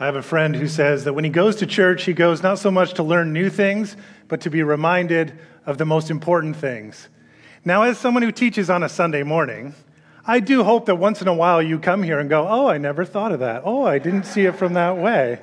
I have a friend who says that when he goes to church, he goes not so much to learn new things, but to be reminded of the most important things. Now, as someone who teaches on a Sunday morning, I do hope that once in a while you come here and go, Oh, I never thought of that. Oh, I didn't see it from that way.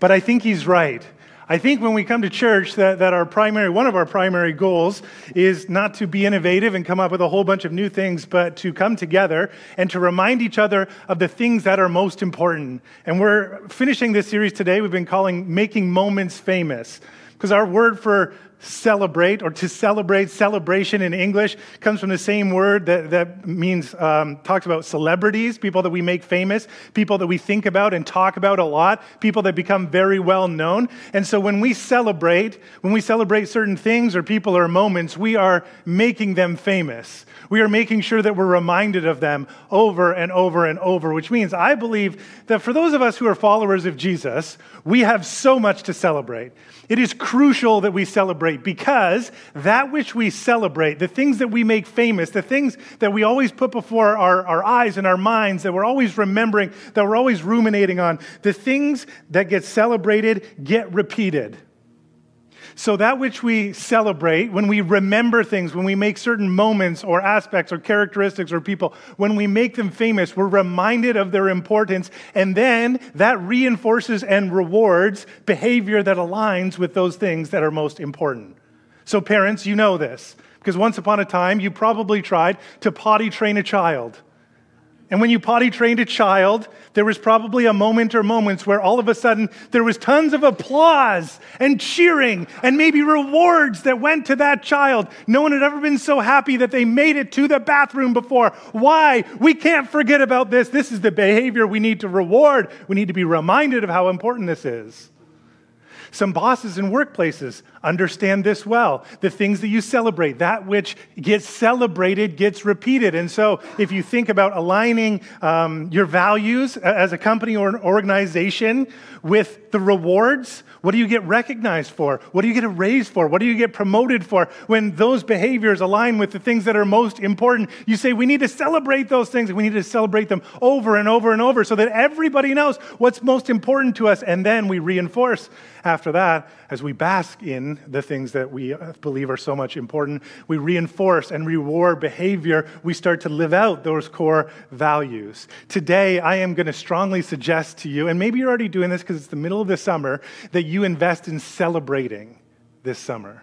But I think he's right. I think when we come to church, that, that our primary, one of our primary goals is not to be innovative and come up with a whole bunch of new things, but to come together and to remind each other of the things that are most important. And we're finishing this series today, we've been calling Making Moments Famous. Because our word for celebrate or to celebrate, celebration in English comes from the same word that, that means, um, talks about celebrities, people that we make famous, people that we think about and talk about a lot, people that become very well known. And so when we celebrate, when we celebrate certain things or people or moments, we are making them famous. We are making sure that we're reminded of them over and over and over, which means I believe that for those of us who are followers of Jesus, we have so much to celebrate. It is crucial that we celebrate because that which we celebrate, the things that we make famous, the things that we always put before our, our eyes and our minds, that we're always remembering, that we're always ruminating on, the things that get celebrated get repeated. So, that which we celebrate, when we remember things, when we make certain moments or aspects or characteristics or people, when we make them famous, we're reminded of their importance. And then that reinforces and rewards behavior that aligns with those things that are most important. So, parents, you know this, because once upon a time, you probably tried to potty train a child. And when you potty trained a child, there was probably a moment or moments where all of a sudden there was tons of applause and cheering and maybe rewards that went to that child. No one had ever been so happy that they made it to the bathroom before. Why? We can't forget about this. This is the behavior we need to reward. We need to be reminded of how important this is. Some bosses in workplaces understand this well. The things that you celebrate, that which gets celebrated gets repeated. And so, if you think about aligning um, your values as a company or an organization with the rewards, what do you get recognized for? What do you get a raise for? What do you get promoted for? When those behaviors align with the things that are most important, you say we need to celebrate those things. We need to celebrate them over and over and over so that everybody knows what's most important to us. And then we reinforce after that, as we bask in the things that we uh, believe are so much important, we reinforce and reward behavior. We start to live out those core values. Today, I am going to strongly suggest to you, and maybe you're already doing this because it's the middle of the summer, that you invest in celebrating this summer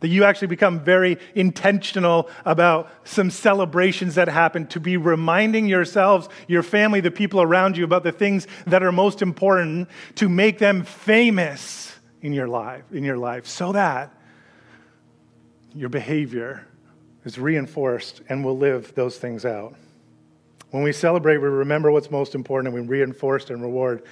that you actually become very intentional about some celebrations that happen to be reminding yourselves, your family, the people around you about the things that are most important to make them famous in your life, in your life so that your behavior is reinforced and will live those things out. When we celebrate, we remember what's most important and we reinforce and reward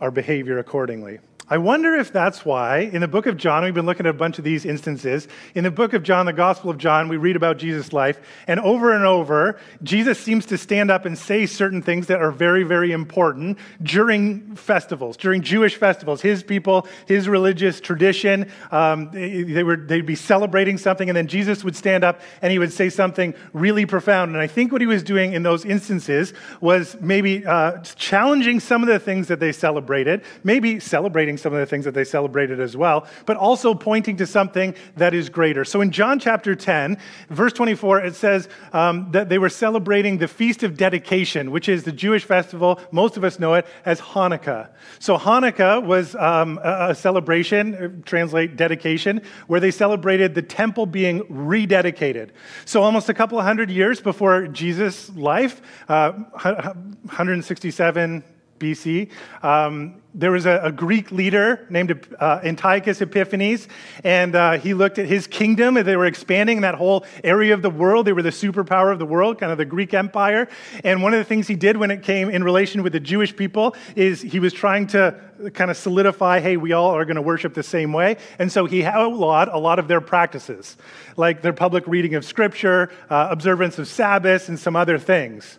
our behavior accordingly. I wonder if that's why in the book of John, we've been looking at a bunch of these instances. In the book of John, the Gospel of John, we read about Jesus' life, and over and over, Jesus seems to stand up and say certain things that are very, very important during festivals, during Jewish festivals. His people, his religious tradition, um, they were, they'd be celebrating something, and then Jesus would stand up and he would say something really profound. And I think what he was doing in those instances was maybe uh, challenging some of the things that they celebrated, maybe celebrating celebrating some of the things that they celebrated as well, but also pointing to something that is greater. So in John chapter 10, verse 24, it says um, that they were celebrating the Feast of Dedication, which is the Jewish festival. Most of us know it as Hanukkah. So Hanukkah was um, a, celebration, uh, translate dedication, where they celebrated the temple being rededicated. So almost a couple of hundred years before Jesus' life, uh, 167 BC. Um, there was a, a, Greek leader named uh, Antiochus Epiphanes, and uh, he looked at his kingdom, and they were expanding that whole area of the world. They were the superpower of the world, kind of the Greek Empire. And one of the things he did when it came in relation with the Jewish people is he was trying to kind of solidify hey, we all are going to worship the same way. And so he outlawed a lot of their practices, like their public reading of Scripture, uh, observance of Sabbaths, and some other things.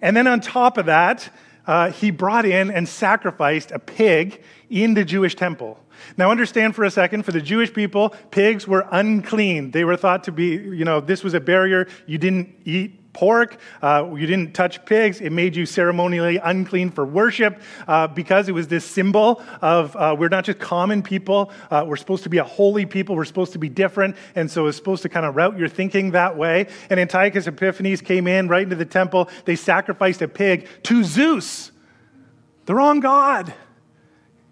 And then on top of that, uh, he brought in and sacrificed a pig in the Jewish temple. Now, understand for a second, for the Jewish people, pigs were unclean. They were thought to be, you know, this was a barrier. You didn't eat pork. Uh, you didn't touch pigs. It made you ceremonially unclean for worship uh, because it was this symbol of uh, we're not just common people. Uh, we're supposed to be a holy people. We're supposed to be different. And so it's supposed to kind of route your thinking that way. And Antiochus Epiphanes came in right into the temple. They sacrificed a pig to Zeus, the wrong God.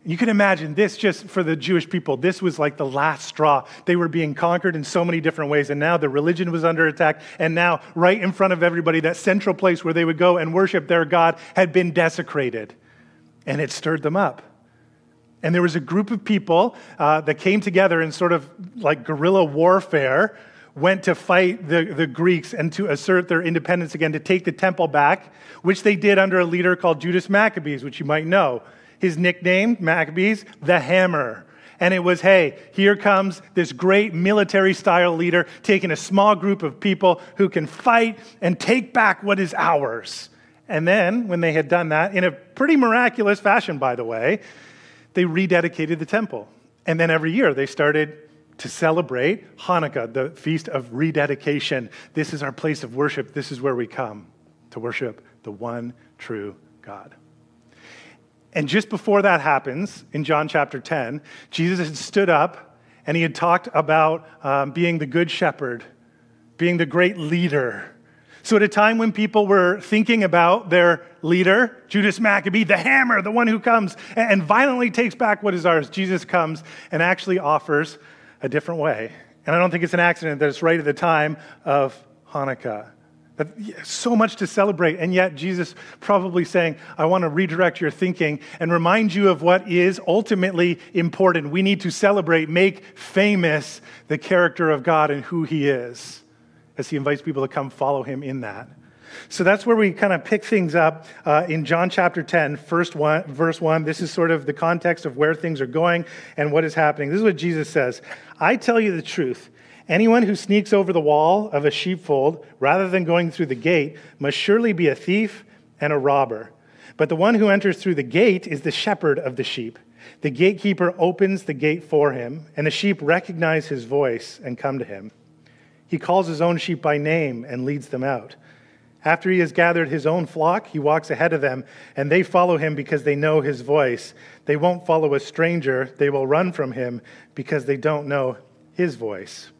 You can imagine this just for the Jewish people. This was like the last straw. They were being conquered in so many different ways. And now the religion was under attack. And now, right in front of everybody, that central place where they would go and worship their God had been desecrated. And it stirred them up. And there was a group of people uh, that came together in sort of like guerrilla warfare, went to fight the, the Greeks and to assert their independence again, to take the temple back, which they did under a leader called Judas Maccabees, which you might know. His nickname, Maccabees, the Hammer. And it was, hey, here comes this great military style leader taking a small group of people who can fight and take back what is ours. And then, when they had done that, in a pretty miraculous fashion, by the way, they rededicated the temple. And then every year they started to celebrate Hanukkah, the feast of rededication. This is our place of worship. This is where we come to worship the one true God. And just before that happens, in John chapter 10, Jesus had stood up and he had talked about um, being the good shepherd, being the great leader. So, at a time when people were thinking about their leader, Judas Maccabee, the hammer, the one who comes and violently takes back what is ours, Jesus comes and actually offers a different way. And I don't think it's an accident that it's right at the time of Hanukkah. So much to celebrate, and yet Jesus probably saying, I want to redirect your thinking and remind you of what is ultimately important. We need to celebrate, make famous the character of God and who He is, as He invites people to come follow Him in that. So that's where we kind of pick things up uh, in John chapter 10, first one, verse 1. This is sort of the context of where things are going and what is happening. This is what Jesus says I tell you the truth. Anyone who sneaks over the wall of a sheepfold rather than going through the gate must surely be a thief and a robber. But the one who enters through the gate is the shepherd of the sheep. The gatekeeper opens the gate for him, and the sheep recognize his voice and come to him. He calls his own sheep by name and leads them out. After he has gathered his own flock, he walks ahead of them, and they follow him because they know his voice. They won't follow a stranger, they will run from him because they don't know his voice.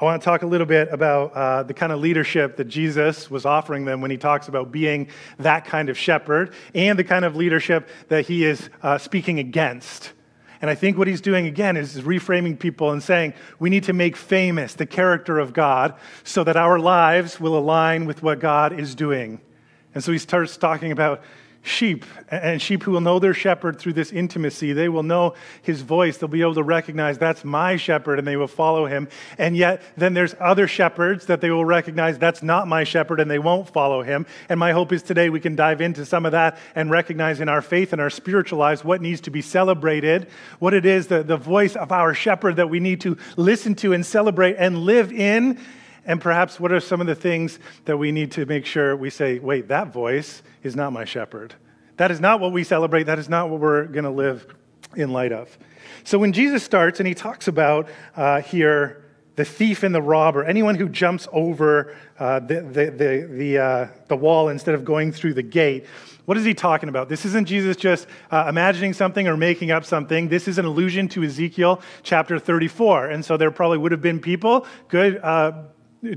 I want to talk a little bit about uh, the kind of leadership that Jesus was offering them when he talks about being that kind of shepherd and the kind of leadership that he is uh, speaking against. And I think what he's doing again is reframing people and saying we need to make famous the character of God so that our lives will align with what God is doing. And so he starts talking about sheep, and sheep who will know their shepherd through this intimacy. They will know his voice. They'll be able to recognize that's my shepherd, and they will follow him. And yet, then there's other shepherds that they will recognize that's not my shepherd, and they won't follow him. And my hope is today we can dive into some of that and recognize in our faith and our spiritual lives what needs to be celebrated, what it is, the, the voice of our shepherd that we need to listen to and celebrate and live in. And perhaps what are some of the things that we need to make sure we say, wait, that voice is not my shepherd. That is not what we celebrate. That is not what we're going to live in light of. So when Jesus starts and he talks about uh, here the thief and the robber, anyone who jumps over uh, the, the, the, the, uh, the, wall instead of going through the gate, what is he talking about? This isn't Jesus just uh, imagining something or making up something. This is an allusion to Ezekiel chapter 34. And so there probably would have been people, good uh,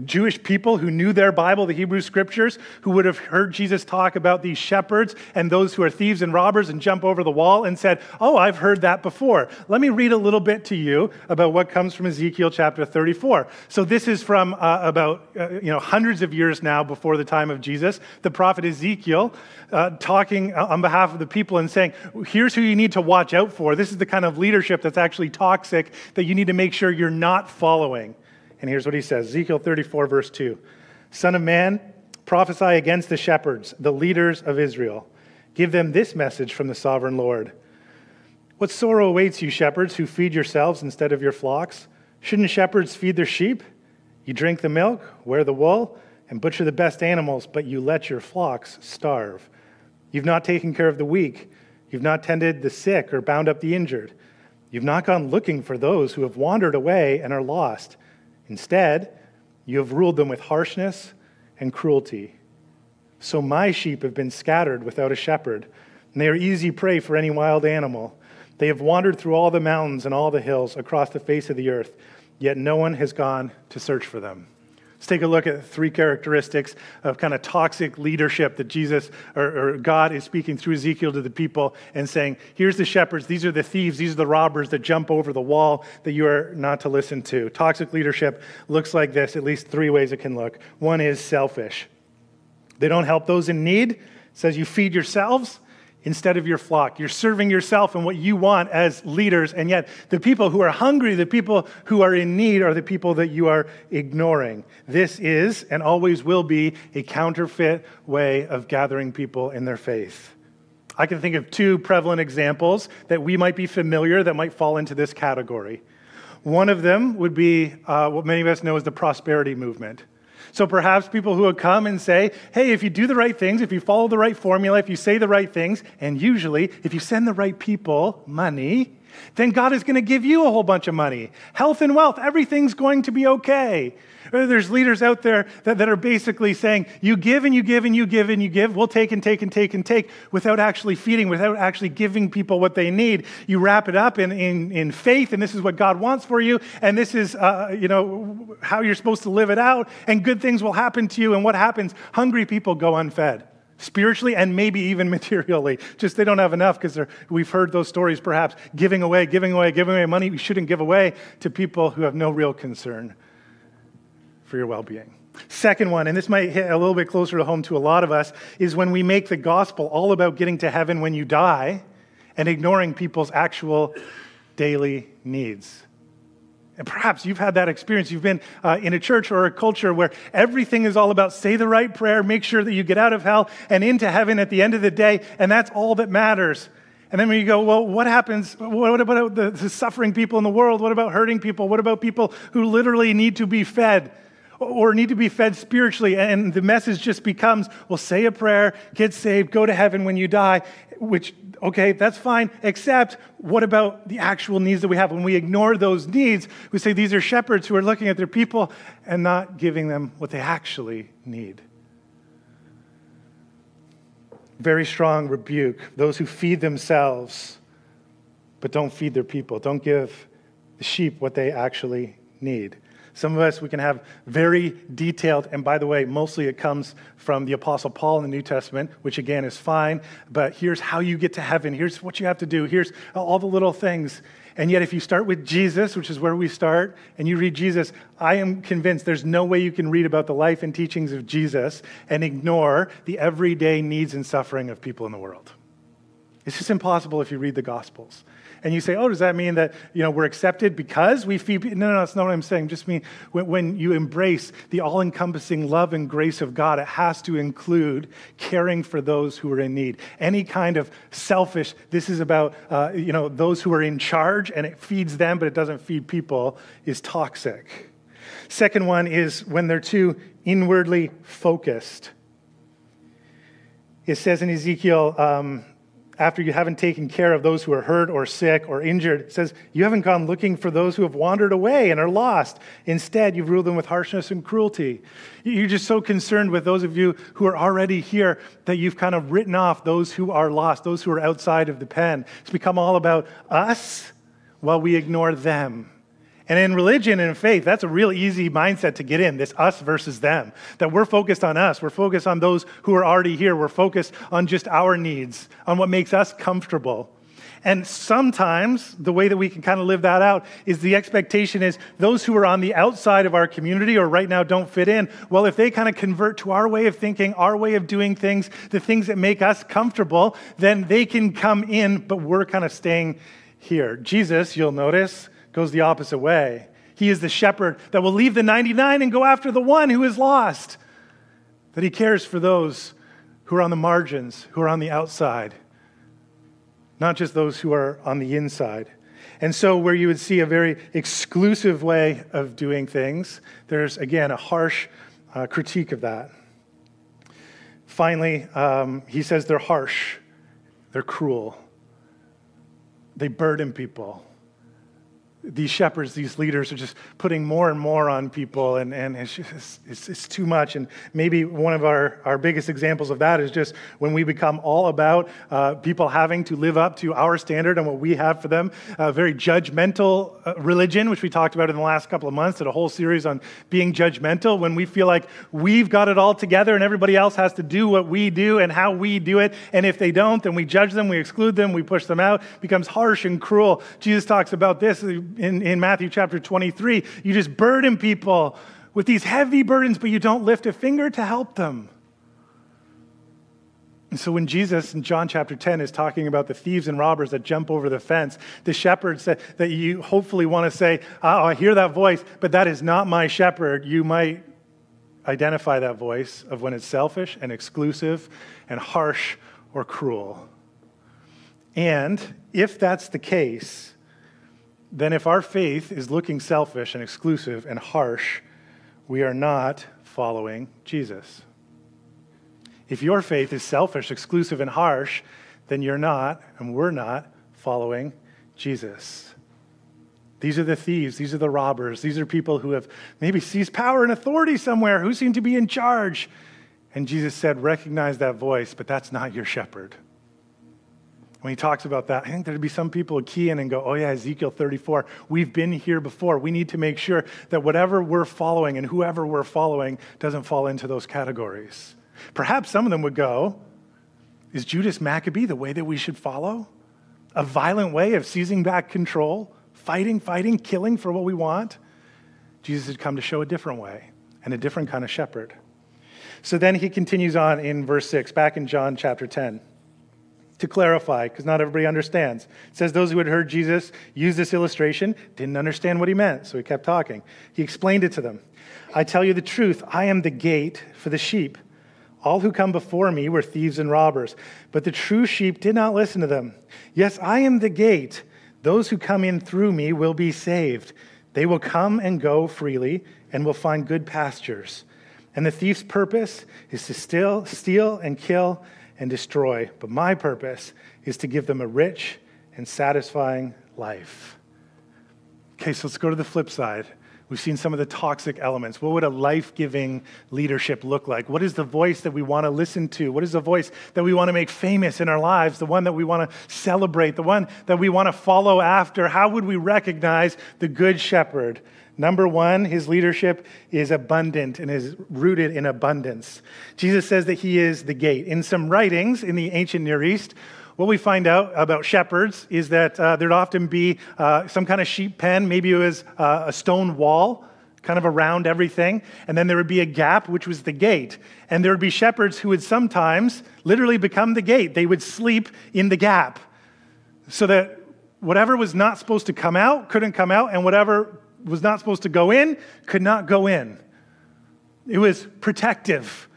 Jewish people who knew their Bible, the Hebrew scriptures, who would have heard Jesus talk about these shepherds and those who are thieves and robbers and jump over the wall and said, Oh, I've heard that before. Let me read a little bit to you about what comes from Ezekiel chapter 34. So this is from uh, about uh, you know hundreds of years now before the time of Jesus. The prophet Ezekiel uh, talking uh, on behalf of the people and saying, Here's who you need to watch out for. This is the kind of leadership that's actually toxic that you need to make sure you're not following. And here's what he says Ezekiel 34, verse 2 Son of man, prophesy against the shepherds, the leaders of Israel. Give them this message from the sovereign Lord. What sorrow awaits you, shepherds, who feed yourselves instead of your flocks? Shouldn't shepherds feed their sheep? You drink the milk, wear the wool, and butcher the best animals, but you let your flocks starve. You've not taken care of the weak. You've not tended the sick or bound up the injured. You've not gone looking for those who have wandered away and are lost. Instead, You have ruled them with harshness and cruelty. So my sheep have been scattered without a shepherd, and they are easy prey for any wild animal. They have wandered through all the mountains and all the hills across the face of the earth, yet no one has gone to search for them. Let's take a look at three characteristics of kind of toxic leadership that Jesus or, or, God is speaking through Ezekiel to the people and saying, Here's the shepherds, these are the thieves, these are the robbers that jump over the wall that you are not to listen to. Toxic leadership looks like this, at least three ways it can look. One is selfish, they don't help those in need. It says you feed yourselves instead of your flock. You're serving yourself and what you want as leaders, and yet the people who are hungry, the people who are in need, are the people that you are ignoring. This is and always will be a counterfeit way of gathering people in their faith. I can think of two prevalent examples that we might be familiar that might fall into this category. One of them would be uh, what many of us know as the prosperity movement. So perhaps people who would come and say, hey, if you do the right things, if you follow the right formula, if you say the right things, and usually if you send the right people money, then God is going to give you a whole bunch of money. Health and wealth, everything's going to be okay. There's leaders out there that, that are basically saying, you give and you give and you give and you give. We'll take and take and take and take without actually feeding, without actually giving people what they need. You wrap it up in, in, in faith, and this is what God wants for you, and this is, uh, you know, how you're supposed to live it out, and good things will happen to you. And what happens? Hungry people go unfed spiritually and maybe even materially. Just they don't have enough because we've heard those stories perhaps giving away, giving away, giving away money we shouldn't give away to people who have no real concern for your well being. Second one, and this might hit a little bit closer to home to a lot of us, is when we make the gospel all about getting to heaven when you die and ignoring people's actual daily needs. And perhaps you've had that experience. You've been uh, in a church or a culture where everything is all about say the right prayer, make sure that you get out of hell and into heaven at the end of the day, and that's all that matters. And then when you go, well, what happens? What about the, the suffering people in the world? What about hurting people? What about people who literally need to be fed? or need to be fed spiritually. And the message just becomes well, say a prayer, get saved, go to heaven when you die, which okay, that's fine, except what about the actual needs that we have? When we ignore those needs, we say these are shepherds who are looking at their people and not giving them what they actually need. Very strong rebuke. Those who feed themselves but don't feed their people, don't give the sheep what they actually need. Some of us, we can have very detailed, and by the way, mostly it comes from the Apostle Paul in the New Testament, which again is fine, but here's how you get to heaven. Here's what you have to do. Here's all the little things. And yet, if you start with Jesus, which is where we start, and you read Jesus, I am convinced there's no way you can read about the life and teachings of Jesus and ignore the everyday needs and suffering of people in the world. It's just impossible if you read the Gospels and you say, oh, does that mean that you know, we're accepted because we feed people? No, no, that's not what I'm saying. Just mean when, when you embrace the all encompassing love and grace of God, it has to include caring for those who are in need. Any kind of selfish, this is about uh, you know, those who are in charge and it feeds them, but it doesn't feed people, is toxic. Second one is when they're too inwardly focused. It says in Ezekiel um, after you haven't taken care of those who are hurt or sick or injured. It says, You haven't gone looking for those who have wandered away and are lost. Instead, you've ruled them with harshness and cruelty. You're just so concerned with those of you who are already here that you've kind of written off those who are lost, those who are outside of the pen. It's become all about us while we ignore them. And in religion and in faith, that's a real easy mindset to get in this us versus them. That we're focused on us. We're focused on those who are already here. We're focused on just our needs, on what makes us comfortable. And sometimes the way that we can kind of live that out is the expectation is those who are on the outside of our community or right now don't fit in, well, if they kind of convert to our way of thinking, our way of doing things, the things that make us comfortable, then they can come in, but we're kind of staying here. Jesus, you'll notice, goes the opposite way. He is the shepherd that will leave the 99 and go after the one who is lost. That he cares for those who are on the margins, who are on the outside, not just those who are on the inside. And so, where you would see a very exclusive way of doing things, there's again a harsh uh, critique of that. Finally, um, he says they're harsh, they're cruel, they burden people, these shepherds, these leaders are just putting more and more on people, and, and it's, just, it's, it's, too much. And maybe one of our, our biggest examples of that is just when we become all about uh, people having to live up to our standard and what we have for them. A very judgmental uh, religion, which we talked about in the last couple of months, did a whole series on being judgmental. When we feel like we've got it all together and everybody else has to do what we do and how we do it, and if they don't, then we judge them, we exclude them, we push them out, it becomes harsh and cruel. Jesus talks about this in, in Matthew chapter 23. You just burden people with these heavy burdens, but you don't lift a finger to help them. And so when Jesus in John chapter 10 is talking about the thieves and robbers that jump over the fence, the shepherds that, that you hopefully want to say, ah, oh, I hear that voice, but that is not my shepherd, you might identify that voice of when it's selfish and exclusive and harsh or cruel. And if that's the case, then if our faith is looking selfish and exclusive and harsh, we are not following Jesus. If your faith is selfish, exclusive, and harsh, then you're not, and we're not, following Jesus. These are the thieves. These are the robbers. These are people who have maybe seized power and authority somewhere, who seem to be in charge. And Jesus said, Recognize that voice, but that's not your shepherd when he talks about that, I think there'd be some people who key in and go, oh, yeah, Ezekiel 34, we've been here before. We need to make sure that whatever we're following and whoever we're following doesn't fall into those categories. Perhaps some of them would go, is Judas Maccabee the way that we should follow? A violent way of seizing back control, fighting, fighting, killing for what we want? Jesus had come to show a different way and a different kind of shepherd. So then he continues on in verse 6, back in John chapter 10 to clarify, because not everybody understands. It says those who had heard Jesus use this illustration didn't understand what he meant, so he kept talking. He explained it to them. I tell you the truth, I am the gate for the sheep. All who come before me were thieves and robbers, but the true sheep did not listen to them. Yes, I am the gate. Those who come in through me will be saved. They will come and go freely and will find good pastures. And the thief's purpose is to steal, steal and kill and destroy, but my purpose is to give them a rich and satisfying life. Okay, so let's go to the flip side. We've seen some of the toxic elements. What would a life giving leadership look like? What is the voice that we want to listen to? What is the voice that we want to make famous in our lives? The one that we want to celebrate? The one that we want to follow after? How would we recognize the good shepherd? Number one, his leadership is abundant and is rooted in abundance. Jesus says that he is the gate. In some writings in the ancient Near East, what we find out about shepherds is that uh, there'd often be uh, some kind of sheep pen, maybe it was uh, a stone wall kind of around everything, and then there would be a gap, which was the gate. And there would be shepherds who would sometimes literally become the gate. They would sleep in the gap so that whatever was not supposed to come out couldn't come out, and whatever was not supposed to go in could not go in. It was protective.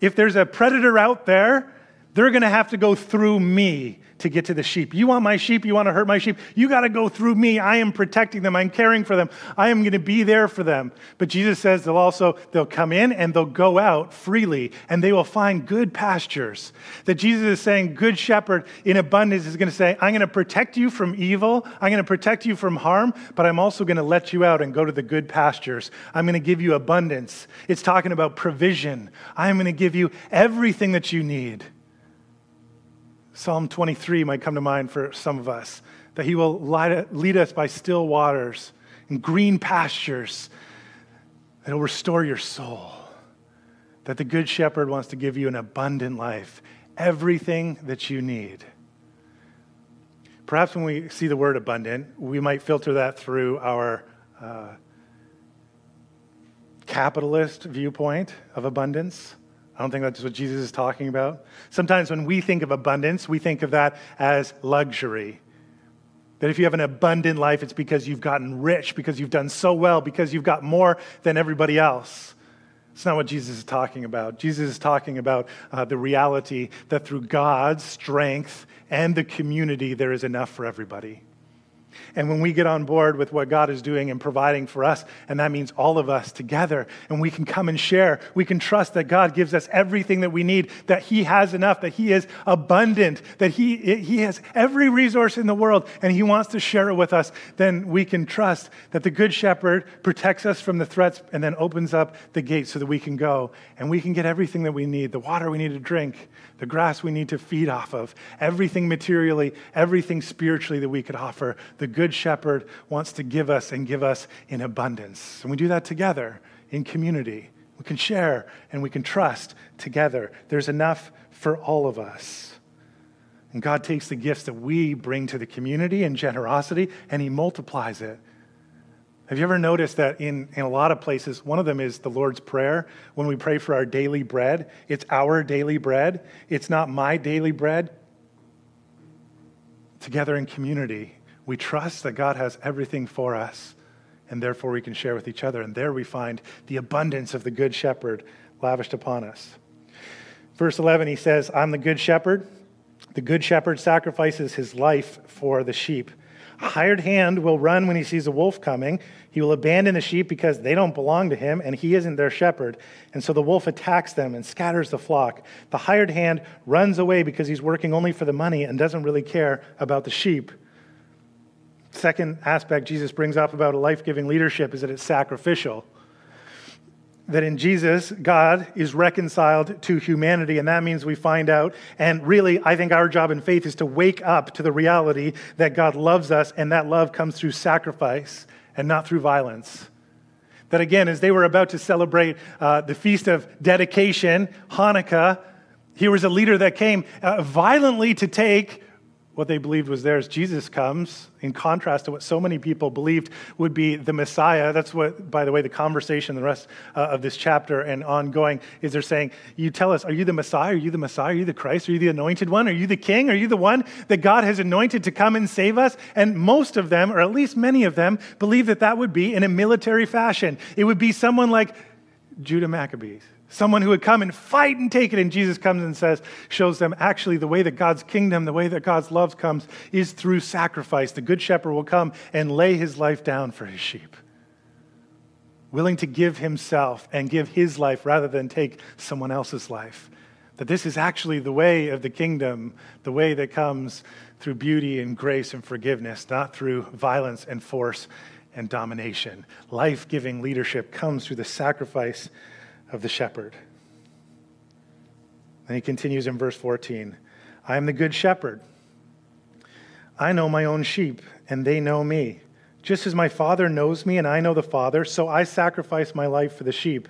If there's a predator out there, they're going to have to go through me to get to the sheep. You want my sheep? You want to hurt my sheep? You got to go through me. I am protecting them. I'm caring for them. I am going to be there for them. But Jesus says they'll also they'll come in and they'll go out freely and they will find good pastures. That Jesus is saying good shepherd in abundance is going to say, I'm going to protect you from evil. I'm going to protect you from harm, but I'm also going to let you out and go to the good pastures. I'm going to give you abundance. It's talking about provision. I'm going to give you everything that you need. Psalm 23 might come to mind for some of us that he will lead us by still waters and green pastures, that will restore your soul. That the Good Shepherd wants to give you an abundant life, everything that you need. Perhaps when we see the word abundant, we might filter that through our uh, capitalist viewpoint of abundance. I don't think that's what Jesus is talking about. Sometimes when we think of abundance, we think of that as luxury. That if you have an abundant life, it's because you've gotten rich, because you've done so well, because you've got more than everybody else. It's not what Jesus is talking about. Jesus is talking about uh, the reality that through God's strength and the community, there is enough for everybody. And when we get on board with what God is doing and providing for us, and that means all of us together, and we can come and share, we can trust that God gives us everything that we need, that He has enough, that He is abundant, that He, he has every resource in the world, and He wants to share it with us, then we can trust that the Good Shepherd protects us from the threats and then opens up the gate so that we can go and we can get everything that we need the water we need to drink, the grass we need to feed off of, everything materially, everything spiritually that we could offer. The Good Shepherd wants to give us and give us in abundance. And we do that together in community. We can share and we can trust together. There's enough for all of us. And God takes the gifts that we bring to the community in generosity and He multiplies it. Have you ever noticed that in, in a lot of places, one of them is the Lord's Prayer, when we pray for our daily bread? It's our daily bread, it's not my daily bread. Together in community, we trust that God has everything for us, and therefore we can share with each other. And there we find the abundance of the Good Shepherd lavished upon us. Verse 11, he says, I'm the Good Shepherd. The Good Shepherd sacrifices his life for the sheep. A hired hand will run when he sees a wolf coming. He will abandon the sheep because they don't belong to him and he isn't their shepherd. And so the wolf attacks them and scatters the flock. The hired hand runs away because he's working only for the money and doesn't really care about the sheep. Second aspect Jesus brings up about a life giving leadership is that it's sacrificial. That in Jesus, God is reconciled to humanity, and that means we find out. And really, I think our job in faith is to wake up to the reality that God loves us, and that love comes through sacrifice and not through violence. That again, as they were about to celebrate uh, the feast of dedication, Hanukkah, here was a leader that came uh, violently to take what they believed was theirs. Jesus comes in contrast to what so many people believed would be the Messiah. That's what, by the way, the conversation, the rest uh, of this chapter and ongoing is they're saying, You tell us, are you the Messiah? Are you the Messiah? Are you the Christ? Are you the anointed one? Are you the king? Are you the one that God has anointed to come and save us? And most of them, or at least many of them, believe that that would be in a military fashion. It would be someone like Judah Maccabees Someone who would come and fight and take it. And Jesus comes and says, shows them actually the way that God's kingdom, the way that God's love comes is through sacrifice. The good shepherd will come and lay his life down for his sheep, willing to give himself and give his life rather than take someone else's life. That this is actually the way of the kingdom, the way that comes through beauty and grace and forgiveness, not through violence and force and domination. Life giving leadership comes through the sacrifice of the shepherd. And he continues in verse 14 I am the good shepherd. I know my own sheep, and they know me. Just as my Father knows me, and I know the Father, so I sacrifice my life for the sheep.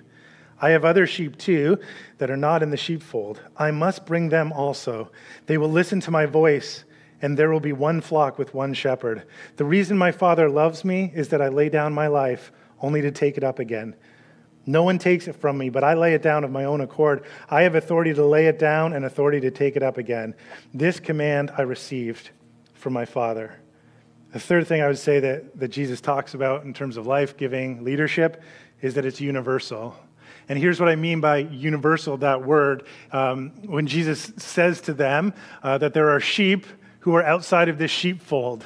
I have other sheep too that are not in the sheepfold. I must bring them also. They will listen to my voice, and there will be one flock with one shepherd. The reason my Father loves me is that I lay down my life only to take it up again. No one takes it from me, but I lay it down of my own accord. I have authority to lay it down and authority to take it up again. This command I received from my Father. The third thing I would say that, that Jesus talks about in terms of life giving leadership is that it's universal. And here's what I mean by universal, that word. Um, when Jesus says to them uh, that there are sheep who are outside of this sheepfold,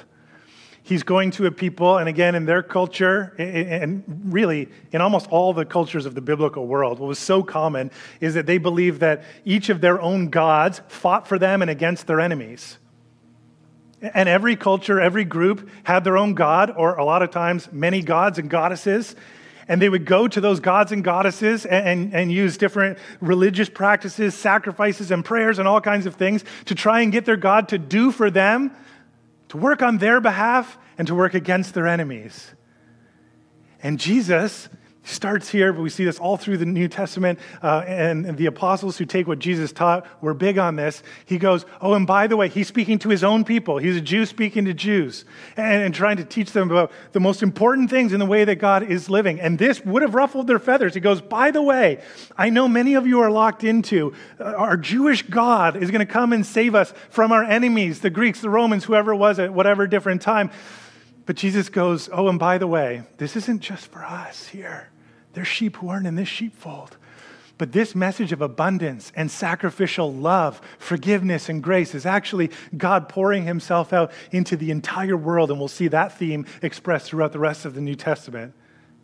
he's going to a people, and again, in their culture, and really in almost all the cultures of the biblical world, what was so common is that they believed that each of their own gods fought for them and against their enemies. And every culture, every group had their own god, or a lot of times many gods and goddesses. And they would go to those gods and goddesses and, and, and, use different religious practices, sacrifices, and prayers, and all kinds of things to try and get their God to do for them to work on their behalf and to work against their enemies. And Jesus starts here, but we see this all through the New Testament. Uh, and, the apostles who take what Jesus taught were big on this. He goes, Oh, and by the way, he's speaking to his own people. He's a Jew speaking to Jews and, and trying to teach them about the most important things in the way that God is living. And this would have ruffled their feathers. He goes, By the way, I know many of you are locked into uh, our Jewish God is going to come and save us from our enemies, the Greeks, the Romans, whoever it was at whatever different time. But Jesus goes, Oh, and by the way, this isn't just for us here. There's sheep who aren't in this sheepfold. But this message of abundance and sacrificial love, forgiveness, and grace is actually God pouring himself out into the entire world. And we'll see that theme expressed throughout the rest of the New Testament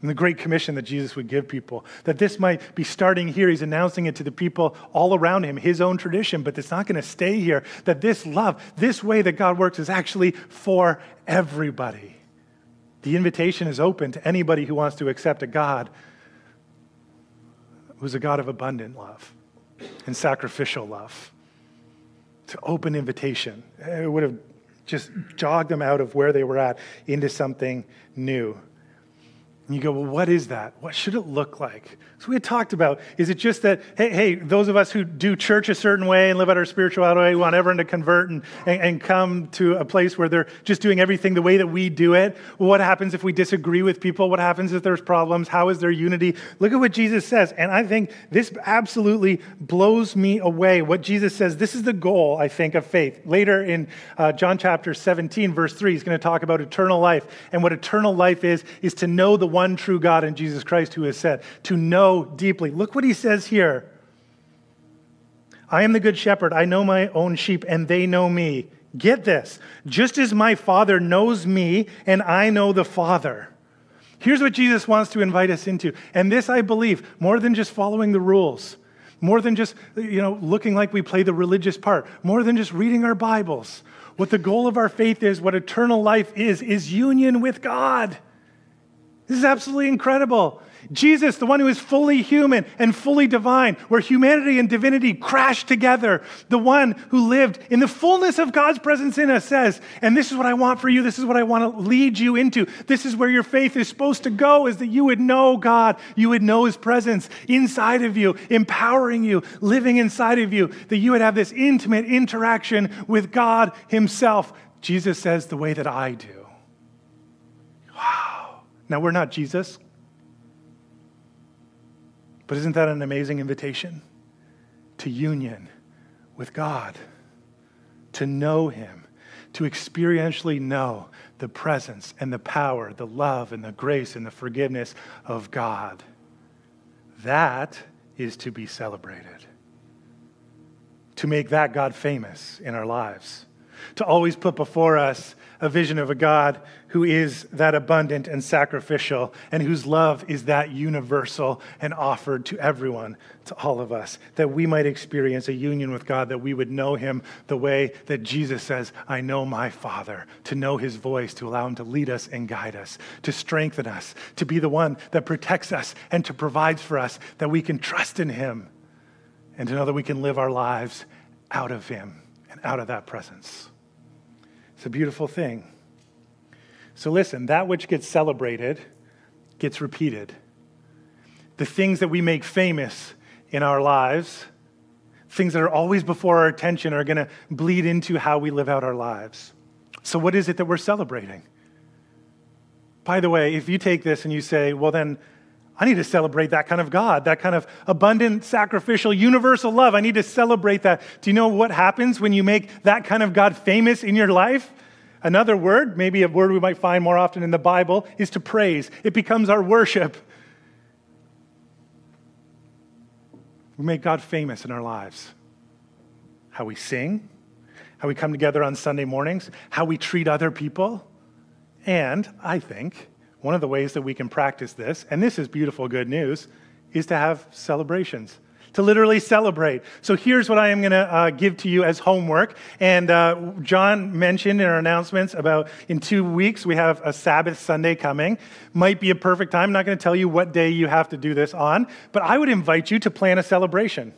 and the great commission that Jesus would give people. That this might be starting here. He's announcing it to the people all around him, his own tradition, but it's not going to stay here. That this love, this way that God works, is actually for everybody. The invitation is open to anybody who wants to accept a God who's a God of abundant love and sacrificial love. It's an open invitation. It would have just jogged them out of where they were at into something new. And you go, well, what is that? What should it look like? So we had talked about, is it just that, hey, hey, those of us who do church a certain way and live out our spirituality way, want everyone to convert and, and, and, come to a place where they're just doing everything the way that we do it? Well, what happens if we disagree with people? What happens if there's problems? How is there unity? Look at what Jesus says. And I think this absolutely blows me away. What Jesus says, this is the goal, I think, of faith. Later in uh, John chapter 17, verse 3, he's going to talk about eternal life. And what eternal life is, is to know the one one true God in Jesus Christ who has said, to know deeply. Look what he says here. I am the good shepherd. I know my own sheep, and they know me. Get this. Just as my Father knows me, and I know the Father. Here's what Jesus wants to invite us into. And this, I believe, more than just following the rules, more than just you know looking like we play the religious part, more than just reading our Bibles. What the goal of our faith is, what eternal life is, is union with God. This is absolutely incredible. Jesus, the one who is fully human and fully divine, where humanity and divinity crash together, the one who lived in the fullness of God's presence in us, says, And this is what I want for you. This is what I want to lead you into. This is where your faith is supposed to go, is that you would know God, you would know his presence inside of you, empowering you, living inside of you, that you would have this intimate interaction with God himself. Jesus says, The way that I do. Now, we're not Jesus, but isn't that an amazing invitation to union with God, to know Him, to experientially know the presence and the power, the love and the grace and the forgiveness of God? That is to be celebrated. To make that God famous in our lives. To always put before us a vision of a God who is that abundant and sacrificial, and whose love is that universal and offered to everyone, to all of us, that we might experience a union with God, that we would know Him the way that Jesus says, I know my Father, to know His voice, to allow Him to lead us and guide us, to strengthen us, to be the one that protects us and to provides for us, that we can trust in Him, and to know that we can live our lives out of Him and out of that presence. It's a beautiful thing. So, listen, that which gets celebrated gets repeated. The things that we make famous in our lives, things that are always before our attention, are going to bleed into how we live out our lives. So, what is it that we're celebrating? By the way, if you take this and you say, well, then I need to celebrate that kind of God, that kind of abundant, sacrificial, universal love. I need to celebrate that. Do you know what happens when you make that kind of God famous in your life? Another word, maybe a word we might find more often in the Bible, is to praise. It becomes our worship. We make God famous in our lives. How we sing, how we come together on Sunday mornings, how we treat other people. And I think one of the ways that we can practice this, and this is beautiful good news, is to have celebrations, to literally celebrate. So here's what I am going to uh, give to you as homework. And uh, John mentioned in our announcements about in two weeks we have a Sabbath Sunday coming. Might be a perfect time. I'm not going to tell you what day you have to do this on, but I would invite you to plan a celebration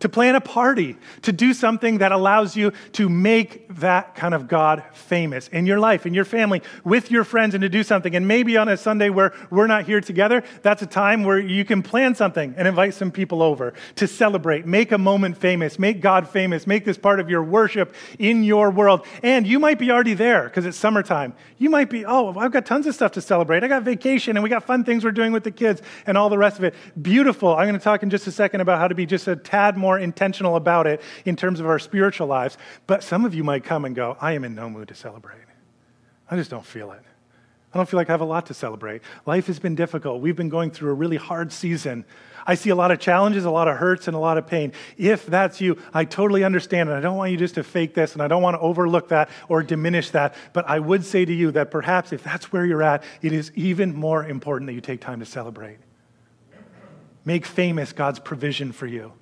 to plan a party, to do something that allows you to make that kind of God famous in your life, in your family, with your friends, and to do something. And maybe on a Sunday where we're not here together, that's a time where you can plan something and invite some people over to celebrate, make a moment famous, make God famous, make this part of your worship in your world. And you might be already there because it's summertime. You might be, oh, I've got tons of stuff to celebrate. I got vacation and we got fun things we're doing with the kids and all the rest of it. Beautiful. I'm going to talk in just a second about how to be just a tad more more intentional about it in terms of our spiritual lives. But some of you might come and go, I am in no mood to celebrate. I just don't feel it. I don't feel like I have a lot to celebrate. Life has been difficult. We've been going through a really hard season. I see a lot of challenges, a lot of hurts, and a lot of pain. If that's you, I totally understand. And I don't want you just to fake this, and I don't want to overlook that or diminish that. But I would say to you that perhaps if that's where you're at, it is even more important that you take time to celebrate. Make famous God's provision for you.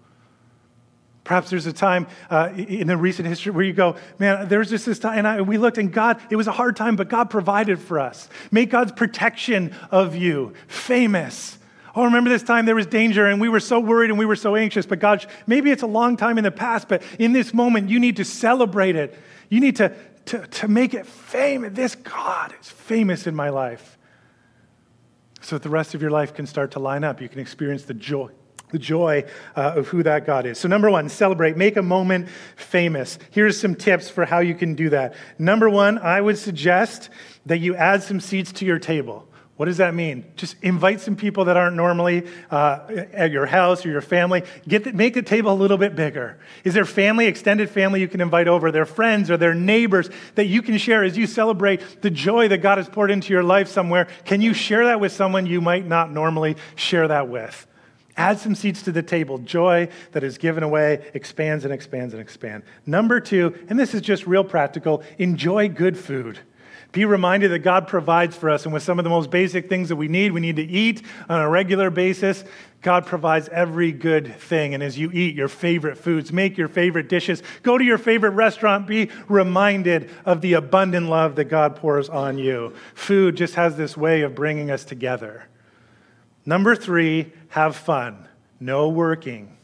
Perhaps there's a time uh, in the recent history where you go, man, there's just this time, and I, we looked, and God, it was a hard time, but God provided for us. Make God's protection of you famous. Oh, remember this time there was danger, and we were so worried and we were so anxious, but God, maybe it's a long time in the past, but in this moment, you need to celebrate it. You need to, to, to make it famous. This God is famous in my life. So that the rest of your life can start to line up. You can experience the joy the joy uh, of who that God is. So, number one, celebrate, make a moment famous. Here's some tips for how you can do that. Number one, I would suggest that you add some seats to your table. What does that mean? Just invite some people that aren't normally uh, at your house or your family. Get the, make the table a little bit bigger. Is there family, extended family you can invite over? Their friends or their neighbors that you can share as you celebrate the joy that God has poured into your life somewhere? Can you share that with someone you might not normally share that with? Add some seats to the table. Joy that is given away expands and expands and expands. Number two, and this is just real practical, enjoy good food. Be reminded that God provides for us, and with some of the most basic things that we need, we need to eat on a regular basis. God provides every good thing. And as you eat your favorite foods, make your favorite dishes, go to your favorite restaurant, be reminded of the abundant love that God pours on you. Food just has this way of bringing us together. Number three, have fun. No working.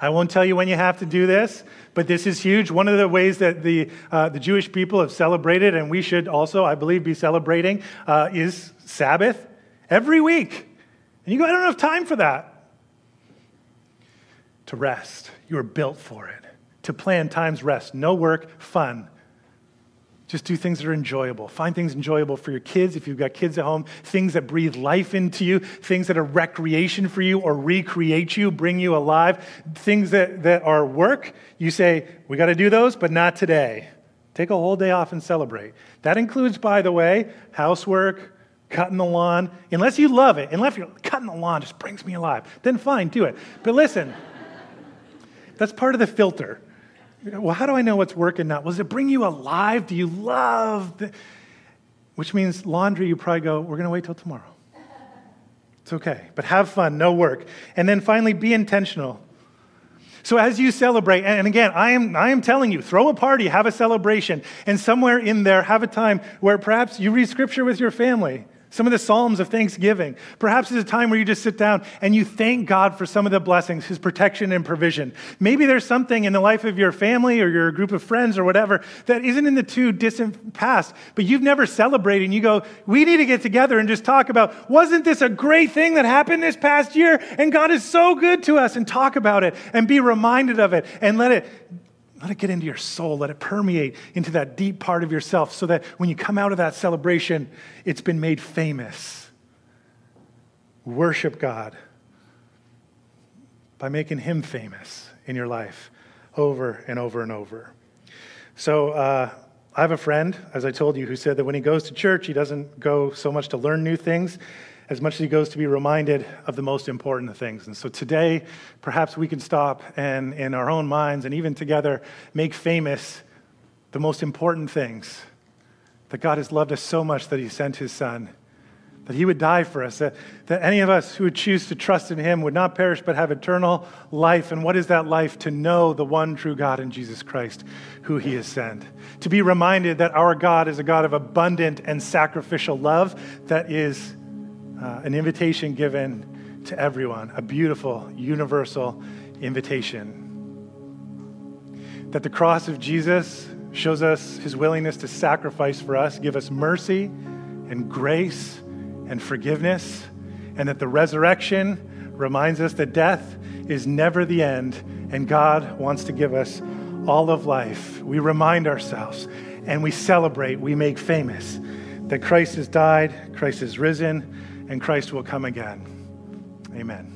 I won't tell you when you have to do this, but this is huge. One of the ways that the, uh, the Jewish people have celebrated, and we should also, I believe, be celebrating, uh, is Sabbath every week. And you go, I don't have time for that. To rest. You are built for it. To plan times rest. No work, fun. Just do things that are enjoyable. Find things enjoyable for your kids if you've got kids at home, things that breathe life into you, things that are recreation for you or recreate you, bring you alive, things that, that are work. You say, we got to do those, but not today. Take a whole day off and celebrate. That includes, by the way, housework, cutting the lawn. Unless you love it, unless you're cutting the lawn just brings me alive, then fine, do it. But listen, that's part of the filter well, how do I know what's working now? Does it bring you alive? Do you love? The... Which means laundry, you probably go, we're going to wait till tomorrow. It's okay, but have fun, no work. And then finally, be intentional. So as you celebrate, and again, I am, I am telling you, throw a party, have a celebration, and somewhere in there, have a time where perhaps you read scripture with your family. Some of the Psalms of thanksgiving. Perhaps it's a time where you just sit down and you thank God for some of the blessings, His protection and provision. Maybe there's something in the life of your family or your group of friends or whatever that isn't in the too distant past, but you've never celebrated. And you go, we need to get together and just talk about, wasn't this a great thing that happened this past year? And God is so good to us, and talk about it and be reminded of it and let it let it get into your soul. Let it permeate into that deep part of yourself so that when you come out of that celebration, it's been made famous. Worship God by making Him famous in your life over and over and over. So, uh, I have a friend, as I told you, who said that when he goes to church, he doesn't go so much to learn new things as much as he goes to be reminded of the most important things. And so today, perhaps we can stop and, in our own minds and even together, make famous the most important things that God has loved us so much that he sent his son, that he would die for us, that, that any of us who would choose to trust in him would not perish but have eternal life. And what is that life? To know the one true God in Jesus Christ, who he has sent. To be reminded that our God is a God of abundant and sacrificial love that is uh, an invitation given to everyone, a beautiful, universal invitation. That the cross of Jesus shows us his willingness to sacrifice for us, give us mercy and grace and forgiveness, and that the resurrection reminds us that death is never the end, and God wants to give us all of life. We remind ourselves and we celebrate, we make famous that Christ has died, Christ has risen and Christ will come again. Amen.